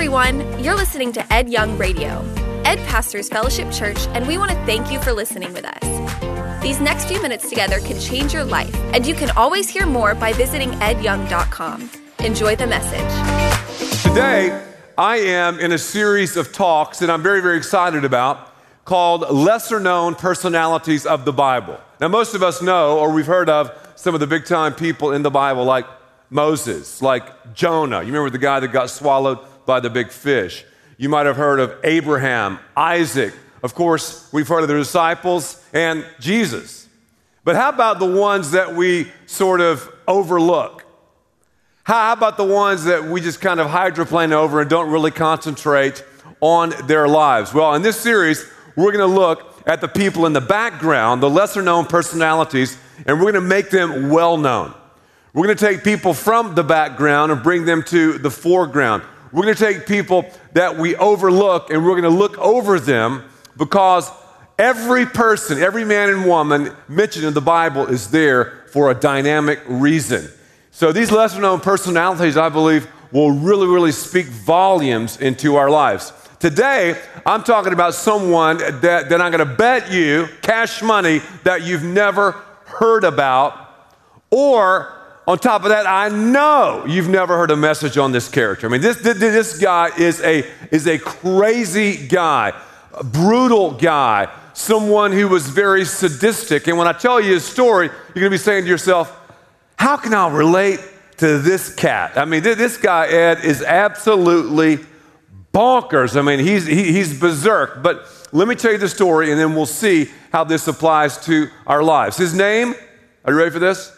everyone. You're listening to Ed Young Radio. Ed pastors Fellowship Church, and we want to thank you for listening with us. These next few minutes together can change your life, and you can always hear more by visiting edyoung.com. Enjoy the message. Today, I am in a series of talks that I'm very, very excited about called Lesser Known Personalities of the Bible. Now, most of us know or we've heard of some of the big time people in the Bible, like Moses, like Jonah. You remember the guy that got swallowed by the big fish. You might have heard of Abraham, Isaac. Of course, we've heard of the disciples and Jesus. But how about the ones that we sort of overlook? How about the ones that we just kind of hydroplane over and don't really concentrate on their lives? Well, in this series, we're going to look at the people in the background, the lesser known personalities, and we're going to make them well known. We're going to take people from the background and bring them to the foreground. We're going to take people that we overlook and we're going to look over them because every person, every man and woman mentioned in the Bible is there for a dynamic reason. So these lesser known personalities, I believe, will really, really speak volumes into our lives. Today, I'm talking about someone that, that I'm going to bet you cash money that you've never heard about or on top of that, I know you've never heard a message on this character. I mean, this, this, guy is a, is a crazy guy, a brutal guy, someone who was very sadistic. And when I tell you his story, you're going to be saying to yourself, how can I relate to this cat? I mean, this guy, Ed, is absolutely bonkers. I mean, he's, he, he's berserk. But let me tell you the story, and then we'll see how this applies to our lives. His name, are you ready for this?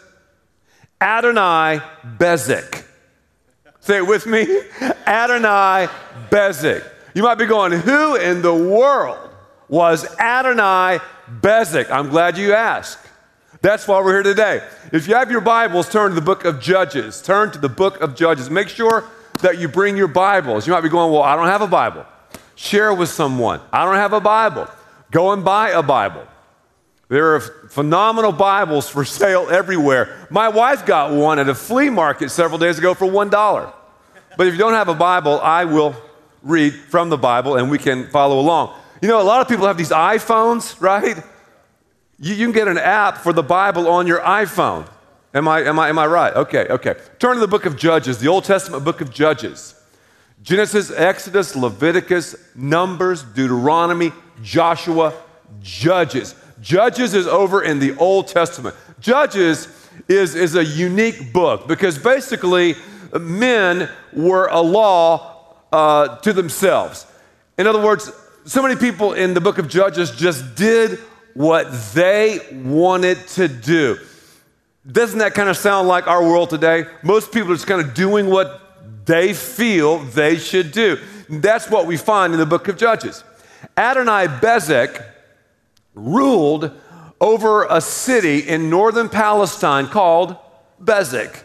Adonai Bezek. Say it with me Adonai Bezek. You might be going, who in the world was Adonai Bezek? I'm glad you asked. That's why we're here today. If you have your Bibles, turn to the book of Judges. Turn to the book of Judges. Make sure that you bring your Bibles. You might be going, well, I don't have a Bible. Share with someone. I don't have a Bible. Go and buy a Bible. There are phenomenal Bibles for sale everywhere. My wife got one at a flea market several days ago for $1. But if you don't have a Bible, I will read from the Bible and we can follow along. You know, a lot of people have these iPhones, right? You, you can get an app for the Bible on your iPhone. Am I, am, I, am I right? Okay, okay. Turn to the book of Judges, the Old Testament book of Judges. Genesis, Exodus, Leviticus, Numbers, Deuteronomy, Joshua, Judges. Judges is over in the Old Testament. Judges is, is a unique book because basically men were a law uh, to themselves. In other words, so many people in the book of Judges just did what they wanted to do. Doesn't that kind of sound like our world today? Most people are just kind of doing what they feel they should do. That's what we find in the book of Judges. Adoni-Bezek ruled over a city in northern Palestine called Bezek.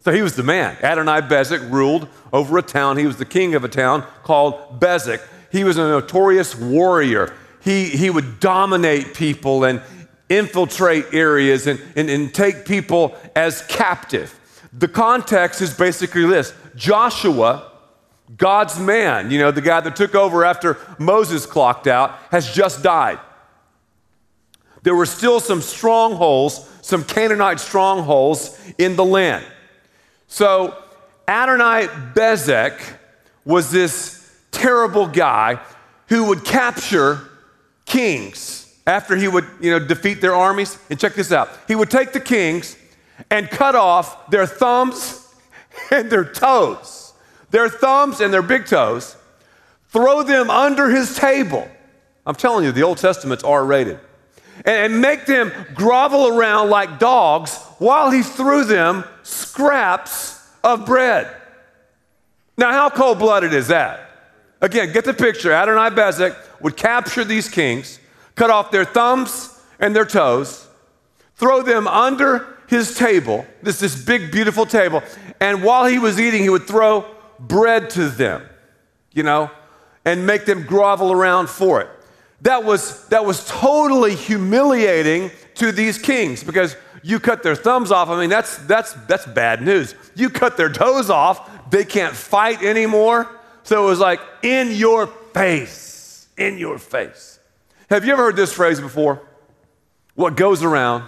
So he was the man. Adoni-Bezek ruled over a town. He was the king of a town called Bezek. He was a notorious warrior. He, he would dominate people and infiltrate areas and, and, and take people as captive. The context is basically this Joshua, God's man, you know, the guy that took over after Moses clocked out, has just died there were still some strongholds, some Canaanite strongholds in the land. So Adonai Bezek was this terrible guy who would capture kings after he would you know, defeat their armies. And check this out he would take the kings and cut off their thumbs and their toes, their thumbs and their big toes, throw them under his table. I'm telling you, the Old Testament's R rated and make them grovel around like dogs while he threw them scraps of bread. Now, how cold blooded is that? Again, get the picture. Adoni-Bezek would capture these kings, cut off their thumbs and their toes, throw them under his table, this, this big, beautiful table, and while he was eating, he would throw bread to them, you know, and make them grovel around for it that was, that was totally humiliating to these kings because you cut their thumbs off. I mean, that's, that's, that's bad news. You cut their toes off, they can't fight anymore. So it was like in your face, in your face. Have you ever heard this phrase before? What goes around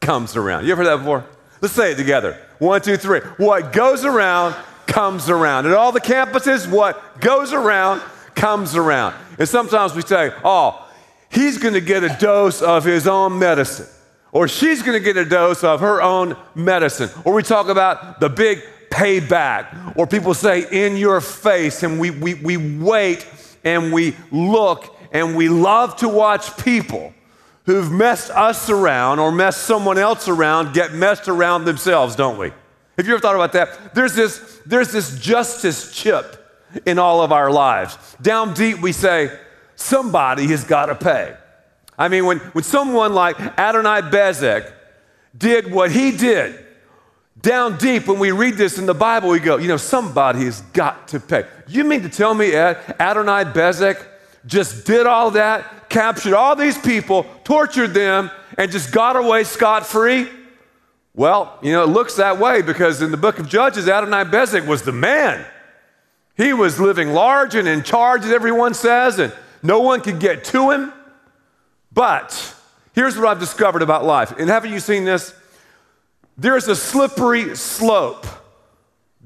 comes around. You ever heard that before? Let's say it together. One, two, three. What goes around comes around. At all the campuses, what goes around comes around. And sometimes we say, oh, he's going to get a dose of his own medicine, or she's going to get a dose of her own medicine. Or we talk about the big payback, or people say in your face, and we, we, we wait and we look and we love to watch people who've messed us around or messed someone else around get messed around themselves, don't we? Have you ever thought about that? There's this, there's this justice chip in all of our lives. Down deep, we say, somebody has got to pay. I mean, when, when someone like Adoni-Bezek did what he did, down deep, when we read this in the Bible, we go, you know, somebody has got to pay. You mean to tell me Ed, Adoni-Bezek just did all that, captured all these people, tortured them, and just got away scot free? Well, you know, it looks that way because in the book of Judges, Adoni-Bezek was the man. He was living large and in charge, as everyone says, and no one could get to him. But here's what I've discovered about life. And haven't you seen this? There's a slippery slope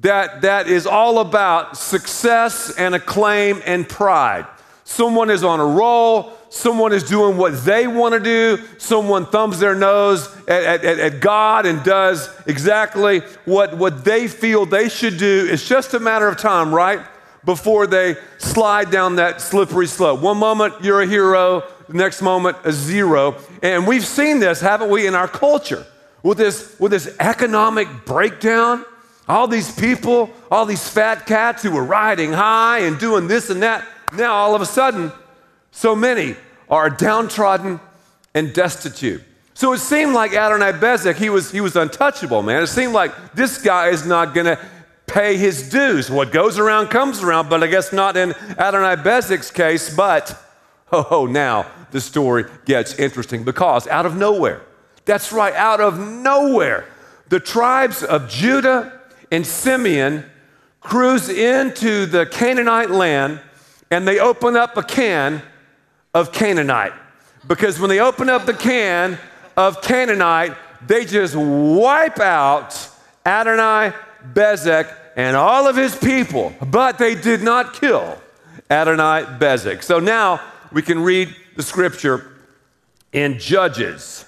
that, that is all about success and acclaim and pride. Someone is on a roll, someone is doing what they want to do, someone thumbs their nose at, at, at, God and does exactly what, what they feel they should do. It's just a matter of time, right? Before they slide down that slippery slope. One moment you're a hero, the next moment a zero. And we've seen this, haven't we, in our culture with this, with this economic breakdown? All these people, all these fat cats who were riding high and doing this and that now, all of a sudden, so many are downtrodden and destitute. So it seemed like Adoni-Bezek, he was, he was untouchable, man. It seemed like this guy is not going to pay his dues. What goes around comes around, but I guess not in Adoni-Bezek's case. But, oh, now the story gets interesting because out of nowhere, that's right, out of nowhere, the tribes of Judah and Simeon cruise into the Canaanite land and they open up a can of Canaanite. Because when they open up the can of Canaanite, they just wipe out Adonai Bezek and all of his people, but they did not kill Adonai Bezek. So now we can read the scripture in Judges.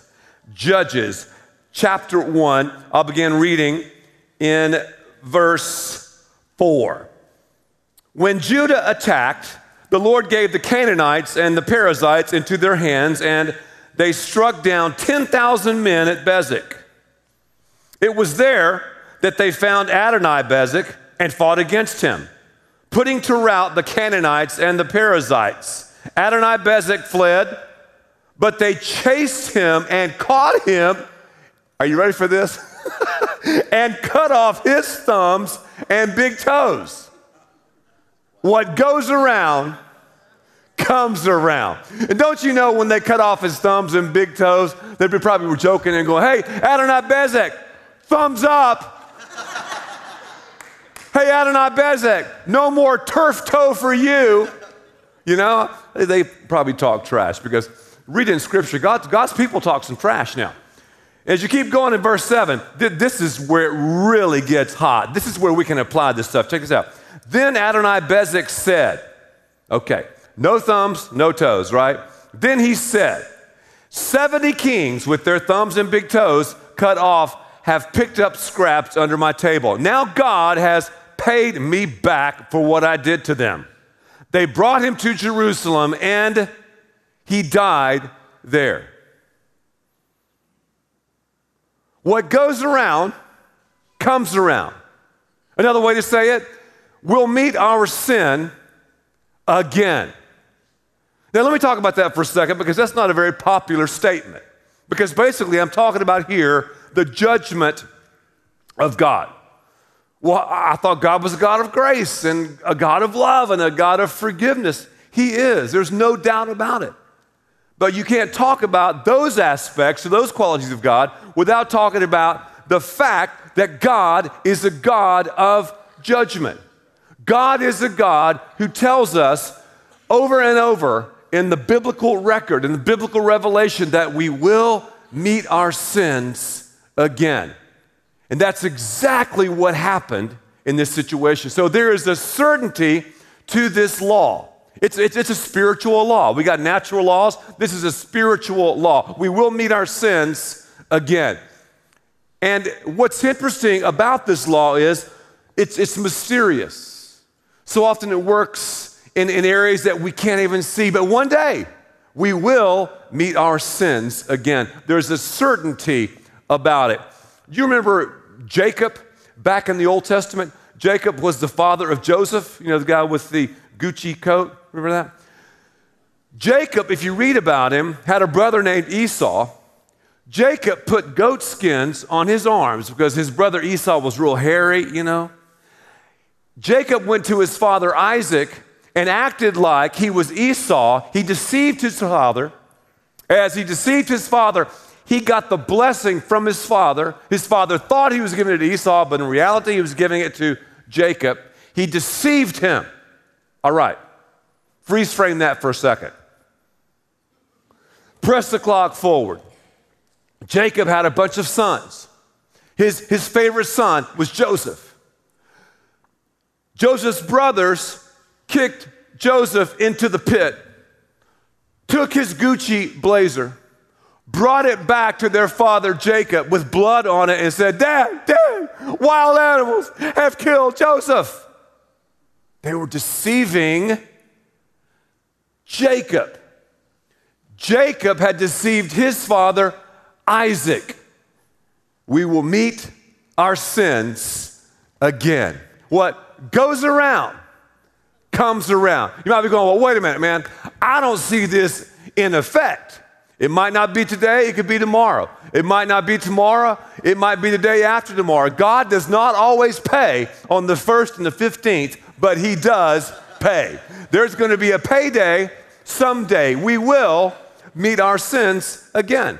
Judges chapter 1. I'll begin reading in verse 4. When Judah attacked, the Lord gave the Canaanites and the Perizzites into their hands, and they struck down 10,000 men at Bezek. It was there that they found Adoni-Bezek and fought against him, putting to rout the Canaanites and the Perizzites. Adoni-Bezek fled, but they chased him and caught him. Are you ready for this? and cut off his thumbs and big toes. What goes around comes around. And don't you know when they cut off his thumbs and big toes, they probably were joking and going, hey, Adoni-Bezek, thumbs up. hey, Adoni-Bezek, no more turf toe for you. You know, they probably talk trash because reading scripture, God's, God's people talk some trash now. As you keep going in verse 7, this is where it really gets hot. This is where we can apply this stuff. Check this out. Then Adoni-Bezek said, okay, no thumbs, no toes, right? Then he said, 70 kings with their thumbs and big toes cut off have picked up scraps under my table. Now God has paid me back for what I did to them. They brought him to Jerusalem and he died there. What goes around comes around. Another way to say it, we'll meet our sin again. Now, let me talk about that for a second because that's not a very popular statement. Because basically, I'm talking about here the judgment of God. Well, I thought God was a God of grace and a God of love and a God of forgiveness. He is, there's no doubt about it. But you can't talk about those aspects or those qualities of God without talking about the fact that God is a God of judgment. God is a God who tells us over and over in the biblical record, in the biblical revelation, that we will meet our sins again. And that's exactly what happened in this situation. So there is a certainty to this law. It's, it's, it's, a spiritual law. We got natural laws. This is a spiritual law. We will meet our sins again. And what's interesting about this law is it's, it's mysterious. So often it works in, in areas that we can't even see. But one day we will meet our sins again. There's a certainty about it. You remember Jacob back in the Old Testament? Jacob was the father of Joseph, you know, the guy with the Gucci coat. Remember that? Jacob, if you read about him, had a brother named Esau. Jacob put goat skins on his arms because his brother Esau was real hairy, you know. Jacob went to his father Isaac and acted like he was Esau. He deceived his father. As he deceived his father, he got the blessing from his father. His father thought he was giving it to Esau, but in reality, he was giving it to Jacob. He deceived him. All right, freeze frame that for a second. Press the clock forward. Jacob had a bunch of sons. His, his favorite son was Joseph. Joseph's brothers kicked Joseph into the pit, took his Gucci blazer, brought it back to their father Jacob with blood on it, and said, Dad, Dad, wild animals have killed Joseph. They were deceiving Jacob. Jacob had deceived his father Isaac. We will meet our sins again. What goes around comes around. You might be going, well, wait a minute, man. I don't see this in effect. It might not be today, it could be tomorrow. It might not be tomorrow, it might be the day after tomorrow. God does not always pay on the 1st and the 15th, but He does pay. There's going to be a payday someday. We will meet our sins again.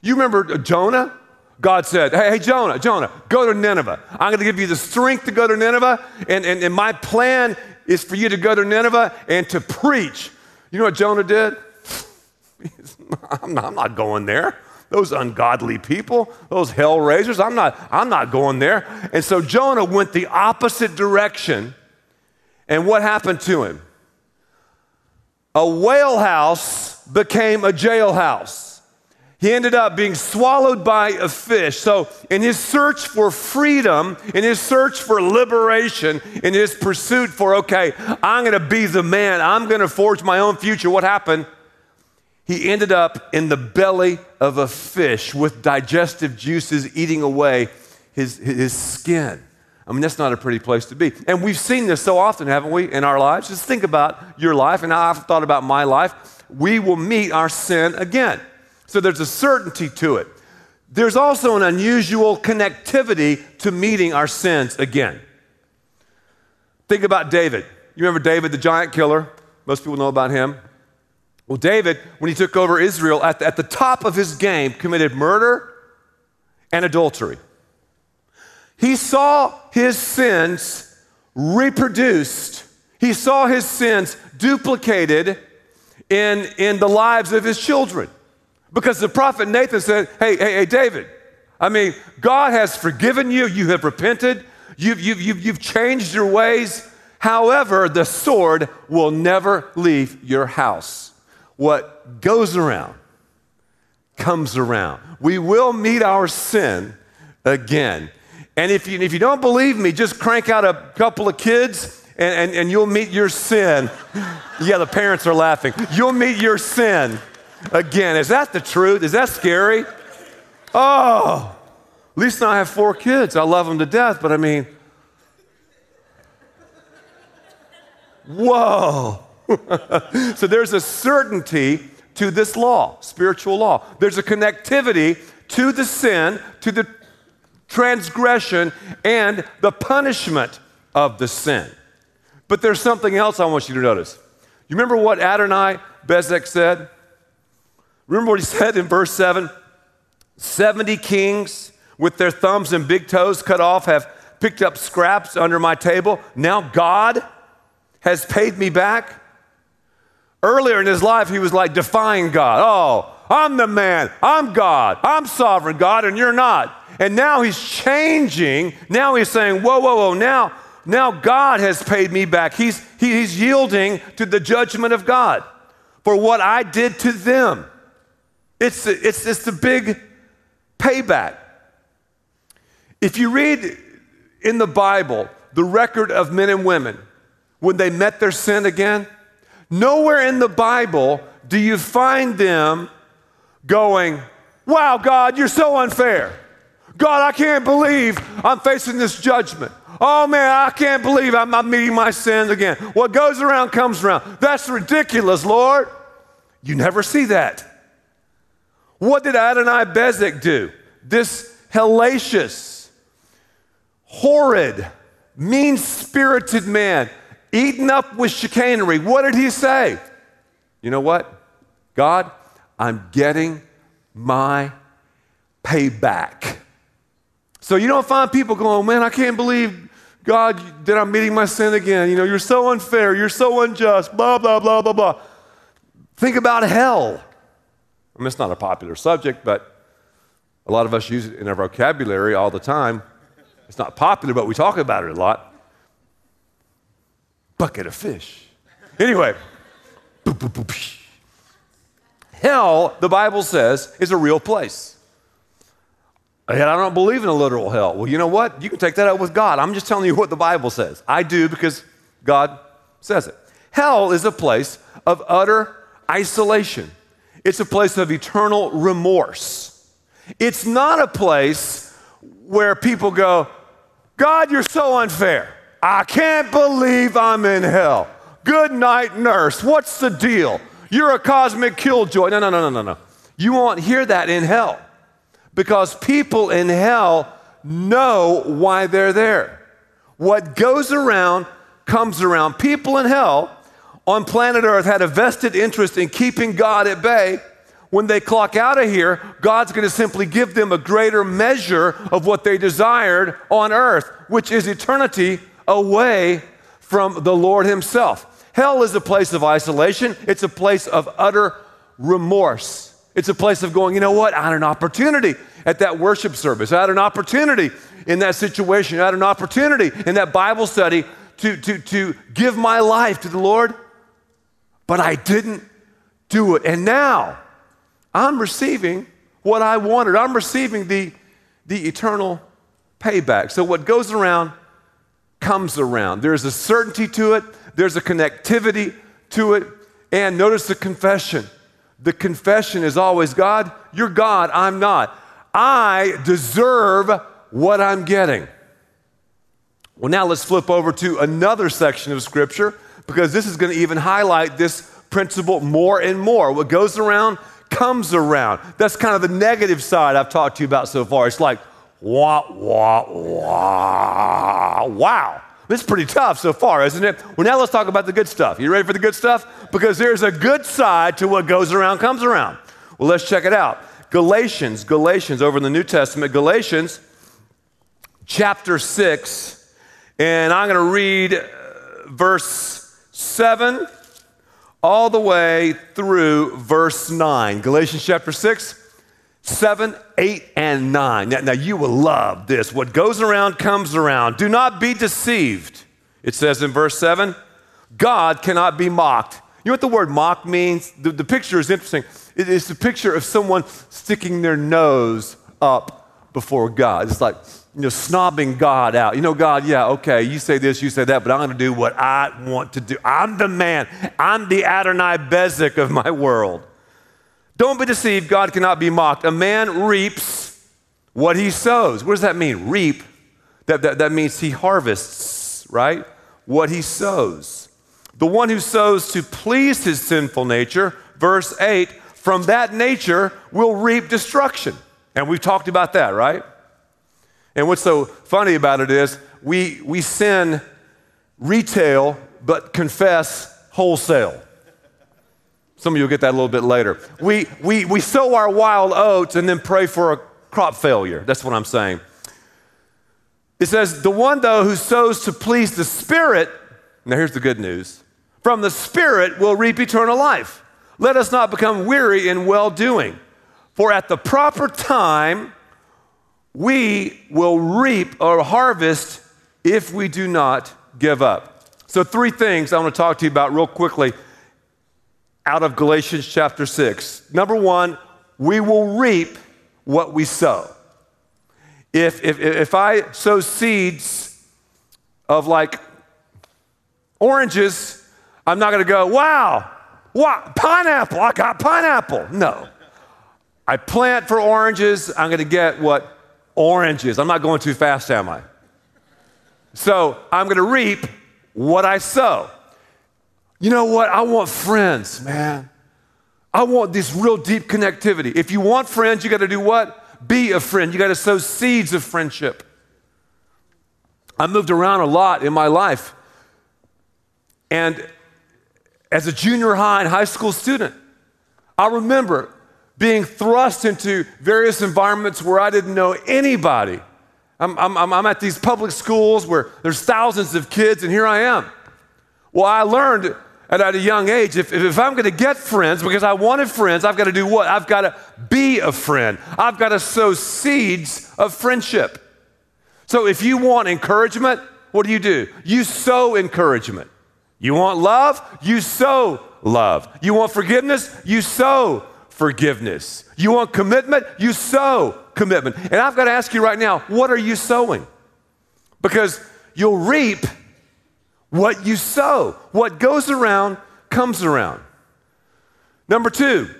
You remember Jonah? God said, Hey, hey Jonah, Jonah, go to Nineveh. I'm going to give you the strength to go to Nineveh, and, and, and my plan is for you to go to Nineveh and to preach. You know what Jonah did? I'm not, going there. Those ungodly people, those hell raisers, I'm not, I'm not going there. And so Jonah went the opposite direction. And what happened to him? A whale house became a jailhouse he ended up being swallowed by a fish. So, in his search for freedom, in his search for liberation, in his pursuit for, okay, I'm going to be the man, I'm going to forge my own future, what happened? He ended up in the belly of a fish with digestive juices eating away his, his skin. I mean, that's not a pretty place to be. And we've seen this so often, haven't we, in our lives? Just think about your life, and I've thought about my life. We will meet our sin again. So there's a certainty to it. There's also an unusual connectivity to meeting our sins again. Think about David. You remember David, the giant killer? Most people know about him. Well, David, when he took over Israel, at the, at the top of his game, committed murder and adultery. He saw his sins reproduced, he saw his sins duplicated in, in the lives of his children. Because the prophet Nathan said, Hey, hey, hey, David, I mean, God has forgiven you. You have repented. You've, you've, you've, you've changed your ways. However, the sword will never leave your house. What goes around comes around. We will meet our sin again. And if you, if you don't believe me, just crank out a couple of kids and, and, and you'll meet your sin. yeah, the parents are laughing. You'll meet your sin again. Is that the truth? Is that scary? Oh, at least now I have four kids. I love them to death, but I mean, whoa. so there's a certainty to this law, spiritual law. There's a connectivity to the sin, to the transgression, and the punishment of the sin. But there's something else I want you to notice. You remember what Adonai Bezek said? Remember what he said in verse 7? 70 kings with their thumbs and big toes cut off have picked up scraps under my table. Now God has paid me back. Earlier in his life, he was like defying God. Oh, I'm the man. I'm God. I'm sovereign God, and you're not. And now he's changing. Now he's saying, whoa, whoa, whoa. Now, now God has paid me back. He's, he, he's yielding to the judgment of God for what I did to them. It's, it's, it's the big payback. If you read in the Bible the record of men and women when they met their sin again, nowhere in the Bible do you find them going, Wow, God, you're so unfair. God, I can't believe I'm facing this judgment. Oh man, I can't believe I'm not meeting my sins again. What goes around comes around. That's ridiculous, Lord. You never see that. What did Adoni-Bezek do? This hellacious, horrid, mean spirited man, eaten up with chicanery. What did he say? You know what? God, I'm getting my payback. So you don't find people going, man, I can't believe God that I'm meeting my sin again. You know, you're so unfair, you're so unjust, blah, blah, blah, blah, blah. Think about hell. I mean, it's not a popular subject, but a lot of us use it in our vocabulary all the time. It's not popular, but we talk about it a lot. Bucket of fish. Anyway, hell, the Bible says, is a real place. And I don't believe in a literal hell. Well, you know what? You can take that up with God. I'm just telling you what the Bible says. I do because God says it. Hell is a place of utter isolation. It's a place of eternal remorse. It's not a place where people go, God, you're so unfair. I can't believe I'm in hell. Good night, nurse. What's the deal? You're a cosmic killjoy. No, no, no, no, no, no. You won't hear that in hell because people in hell know why they're there. What goes around comes around. People in hell on planet Earth had a vested interest in keeping God at bay. When they clock out of here, God's going to simply give them a greater measure of what they desired on earth, which is eternity away from the Lord Himself. Hell is a place of isolation, it's a place of utter remorse. It's a place of going, you know what? I had an opportunity at that worship service. I had an opportunity in that situation. I had an opportunity in that Bible study to, to, to give my life to the Lord but I didn't do it. And now I'm receiving what I wanted. I'm receiving the, the eternal payback. So what goes around comes around. There's a certainty to it, there's a connectivity to it. And notice the confession. The confession is always God, you're God, I'm not. I deserve what I'm getting. Well, now let's flip over to another section of Scripture because this is going to even highlight this principle more and more. What goes around comes around. That's kind of the negative side I've talked to you about so far. It's like, wah, wah, wah, wow. This is pretty tough so far, isn't it? Well, now let's talk about the good stuff. You ready for the good stuff? Because there's a good side to what goes around comes around. Well, let's check it out. Galatians, Galatians, over in the New Testament, Galatians chapter 6, and I'm going to read uh, verse 7 all the way through verse 9. Galatians chapter 6, 7, 8, and 9. Now, now, you will love this. What goes around comes around. Do not be deceived. It says in verse 7 God cannot be mocked. You know what the word mock means? The, the picture is interesting. It is the picture of someone sticking their nose up before God. It's like, you know, snobbing God out. You know, God, yeah, okay, you say this, you say that, but I'm going to do what I want to do. I'm the man. I'm the Adoni-Bezek of my world. Don't be deceived. God cannot be mocked. A man reaps what he sows. What does that mean? Reap. That, that, that means he harvests, right? What he sows. The one who sows to please his sinful nature, verse 8, from that nature will reap destruction. And we've talked about that, right? And what's so funny about it is we, we sin retail, but confess wholesale. Some of you will get that a little bit later. We, we, we sow our wild oats and then pray for a crop failure. That's what I'm saying. It says, The one, though, who sows to please the Spirit, now here's the good news from the Spirit will reap eternal life. Let us not become weary in well doing, for at the proper time, we will reap or harvest if we do not give up. So, three things I want to talk to you about real quickly out of Galatians chapter 6. Number one, we will reap what we sow. If, if, if I sow seeds of like oranges, I'm not going to go, wow, what, pineapple, I got pineapple. No. I plant for oranges, I'm going to get what? Oranges. I'm not going too fast, am I? So I'm going to reap what I sow. You know what? I want friends, man. I want this real deep connectivity. If you want friends, you got to do what? Be a friend. You got to sow seeds of friendship. I moved around a lot in my life. And as a junior high and high school student, I remember being thrust into various environments where I didn't know anybody. I'm, I'm, I'm, at these public schools where there's thousands of kids, and here I am. Well, I learned at, at a young age if, if I'm going to get friends, because I wanted friends, I've got to do what? I've got to be a friend. I've got to sow seeds of friendship. So if you want encouragement, what do you do? You sow encouragement. You want love? You sow love. You want forgiveness? You sow forgiveness. You want commitment? You sow commitment. And I've got to ask you right now, what are you sowing? Because you'll reap what you sow. What goes around comes around. Number two,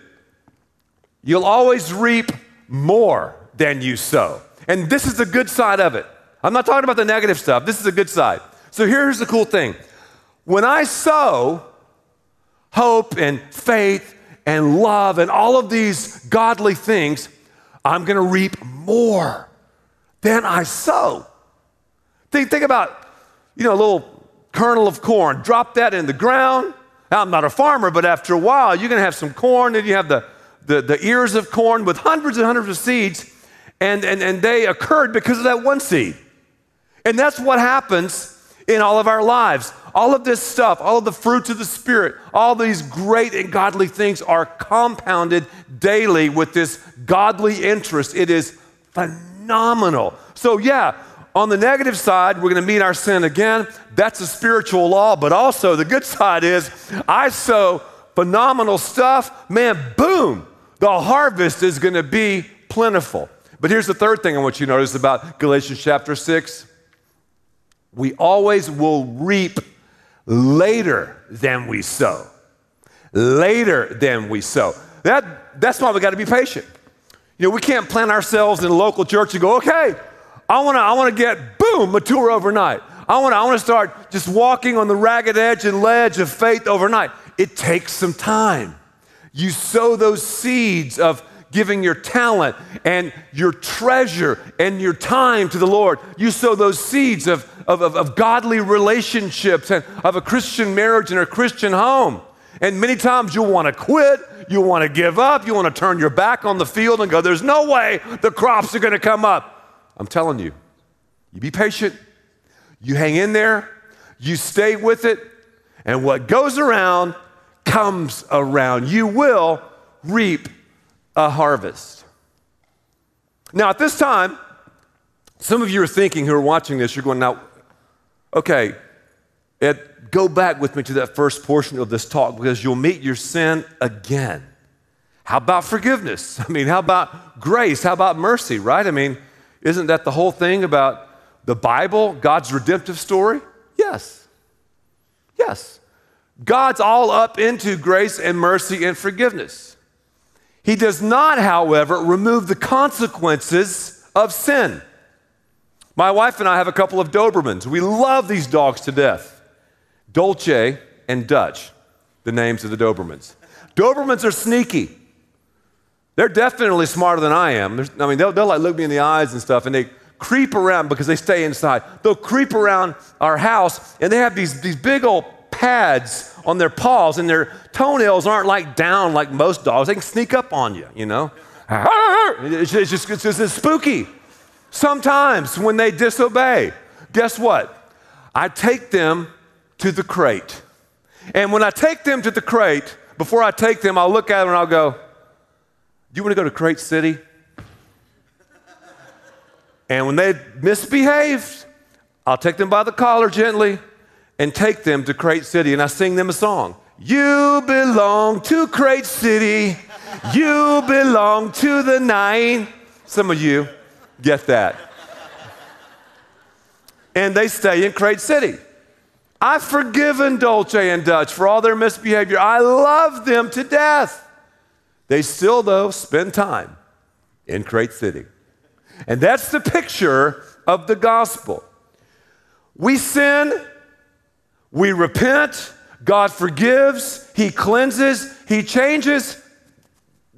you'll always reap more than you sow. And this is the good side of it. I'm not talking about the negative stuff. This is a good side. So here's the cool thing when I sow hope and faith and love and all of these godly things, I'm going to reap more than I sow. Think, think about, you know, a little kernel of corn, drop that in the ground. Now, I'm not a farmer, but after a while, you're going to have some corn, and you have the, the, the ears of corn with hundreds and hundreds of seeds, and, and, and they occurred because of that one seed. And that's what happens in all of our lives. All of this stuff, all of the fruits of the Spirit, all these great and godly things are compounded daily with this godly interest. It is phenomenal. So, yeah, on the negative side, we're going to meet our sin again. That's a spiritual law, but also the good side is I sow phenomenal stuff. Man, boom, the harvest is going to be plentiful. But here's the third thing I want you to notice about Galatians chapter 6 we always will reap later than we sow. Later than we sow. That, that's why we got to be patient. You know, we can't plant ourselves in a local church and go, okay, I want to I wanna get, boom, mature overnight. I want to I wanna start just walking on the ragged edge and ledge of faith overnight. It takes some time. You sow those seeds of giving your talent and your treasure and your time to the Lord. You sow those seeds of, of, of, of godly relationships and of a Christian marriage and a Christian home. And many times you'll want to quit, you'll want to give up, you want to turn your back on the field and go, There's no way the crops are going to come up. I'm telling you, you be patient, you hang in there, you stay with it, and what goes around comes around. You will reap a harvest. Now, at this time, some of you are thinking who are watching this, you're going, now, okay, Ed, go back with me to that first portion of this talk because you'll meet your sin again. How about forgiveness? I mean, how about grace? How about mercy, right? I mean, isn't that the whole thing about the Bible, God's redemptive story? Yes. Yes. God's all up into grace and mercy and forgiveness. He does not, however, remove the consequences of sin. My wife and I have a couple of Dobermans. We love these dogs to death. Dolce and Dutch, the names of the Dobermans. Dobermans are sneaky. They're definitely smarter than I am. There's, I mean, they'll, they'll like look me in the eyes and stuff, and they creep around because they stay inside. They'll creep around our house, and they have these, these big old pads on their paws, and their toenails aren't like down like most dogs. They can sneak up on you, you know. It's, just it's just it's spooky. Sometimes when they disobey, guess what? I take them to the crate. And when I take them to the crate, before I take them, I'll look at them and I'll go, Do you want to go to Crate City? and when they misbehave, I'll take them by the collar gently and take them to Crate City. And I sing them a song. You belong to Crate City. You belong to the nine. Some of you get that. And they stay in Crate City. I've forgiven Dolce and Dutch for all their misbehavior. I love them to death. They still, though, spend time in Crate City. And that's the picture of the gospel. We sin, we repent, God forgives, He cleanses, He changes.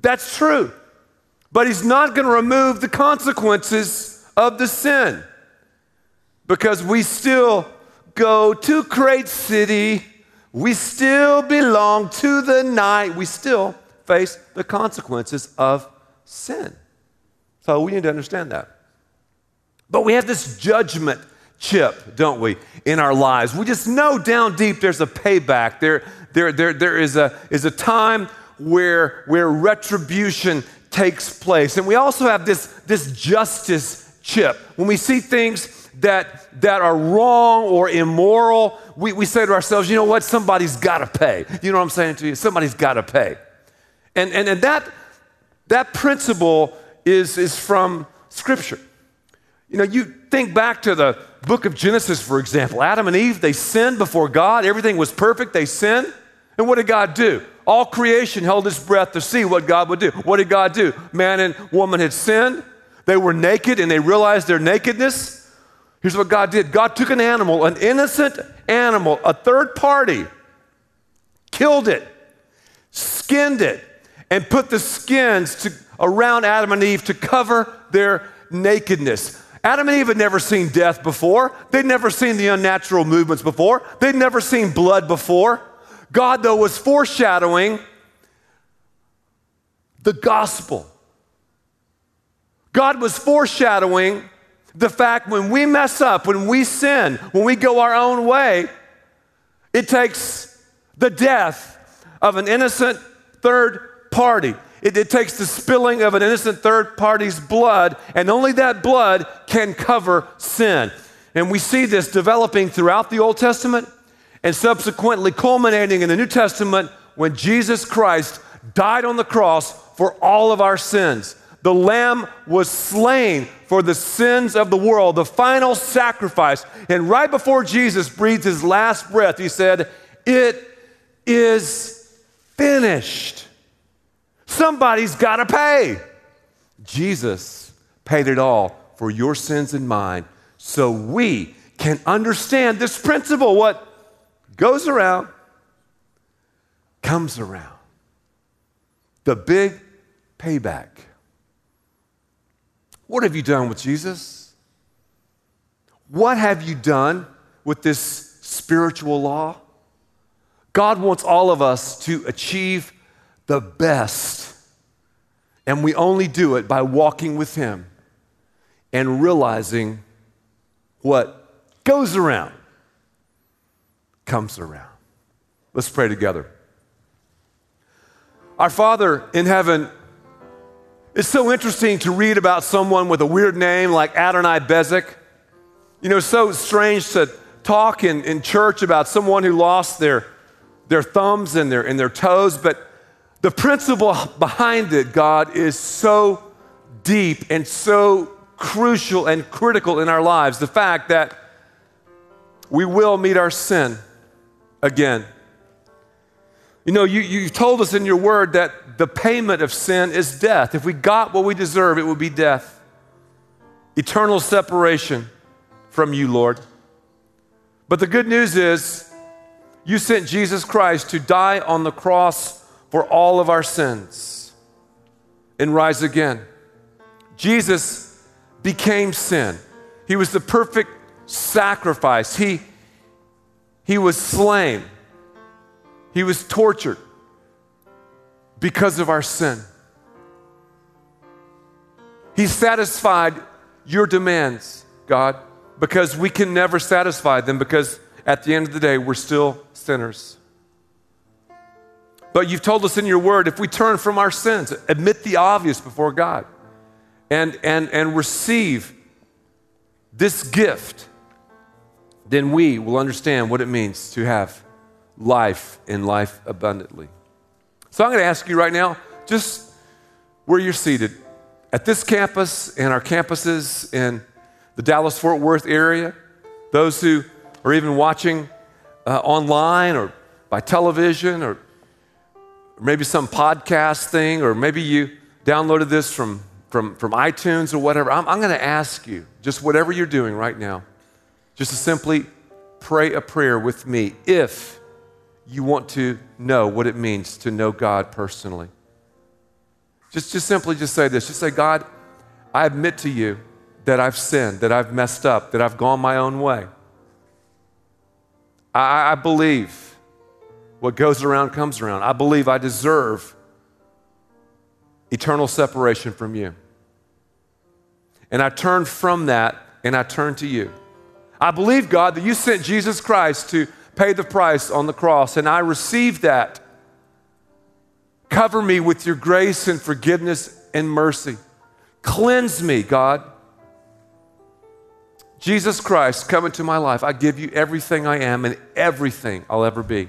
That's true. But He's not going to remove the consequences of the sin because we still go to Crate City. We still belong to the night. We still face the consequences of sin. So we need to understand that. But we have this judgment chip, don't we, in our lives. We just know down deep there's a payback. There, there, there, there is, a, is a time where, where retribution takes place. And we also have this, this justice chip. When we see things that, that are wrong or immoral, we, we say to ourselves, you know what, somebody's got to pay. You know what I'm saying to you? Somebody's got to pay. And, and, and that, that principle is, is from Scripture. You know, you think back to the book of Genesis, for example. Adam and Eve, they sinned before God. Everything was perfect. They sinned. And what did God do? All creation held its breath to see what God would do. What did God do? Man and woman had sinned. They were naked and they realized their nakedness. Here's what God did God took an animal, an innocent animal, a third party, killed it, skinned it, and put the skins to, around Adam and Eve to cover their nakedness. Adam and Eve had never seen death before. They'd never seen the unnatural movements before. They'd never seen blood before. God, though, was foreshadowing the gospel. God was foreshadowing the fact when we mess up, when we sin, when we go our own way, it takes the death of an innocent third party. It, it, takes the spilling of an innocent third party's blood, and only that blood can cover sin. And we see this developing throughout the Old Testament and subsequently culminating in the New Testament when Jesus Christ died on the cross for all of our sins. The Lamb was slain for the sins of the world, the final sacrifice. And right before Jesus breathed his last breath, he said, It is finished. Somebody's got to pay. Jesus paid it all for your sins and mine so we can understand this principle what goes around comes around. The big payback. What have you done with Jesus? What have you done with this spiritual law? God wants all of us to achieve the best, and we only do it by walking with Him and realizing what goes around comes around. Let's pray together. Our Father in heaven, it's so interesting to read about someone with a weird name like Adoni-Bezek. You know, so strange to talk in, in church about someone who lost their, their thumbs and their, and their toes, but the principle behind it, God, is so deep and so crucial and critical in our lives. The fact that we will meet our sin again. You know, you, you told us in your word that the payment of sin is death. If we got what we deserve, it would be death. Eternal separation from you, Lord. But the good news is, you sent Jesus Christ to die on the cross for all of our sins and rise again. Jesus became sin. He was the perfect sacrifice. He, he was slain. He was tortured because of our sin. He satisfied your demands, God, because we can never satisfy them because at the end of the day, we're still sinners. But you've told us in your word if we turn from our sins, admit the obvious before God, and, and, and receive this gift, then we will understand what it means to have life and life abundantly. So I'm going to ask you right now, just where you're seated, at this campus and our campuses in the Dallas Fort Worth area, those who are even watching uh, online or by television or maybe some podcast thing, or maybe you downloaded this from, from, from iTunes or whatever, I'm, I'm going to ask you, just whatever you're doing right now, just to simply pray a prayer with me if you want to know what it means to know God personally. Just, just simply just say this. Just say, God, I admit to you that I've sinned, that I've messed up, that I've gone my own way. I, I believe what goes around comes around. I believe I deserve eternal separation from you. And I turn from that and I turn to you. I believe, God, that you sent Jesus Christ to pay the price on the cross, and I receive that. Cover me with your grace and forgiveness and mercy. Cleanse me, God. Jesus Christ, come into my life. I give you everything I am and everything I'll ever be.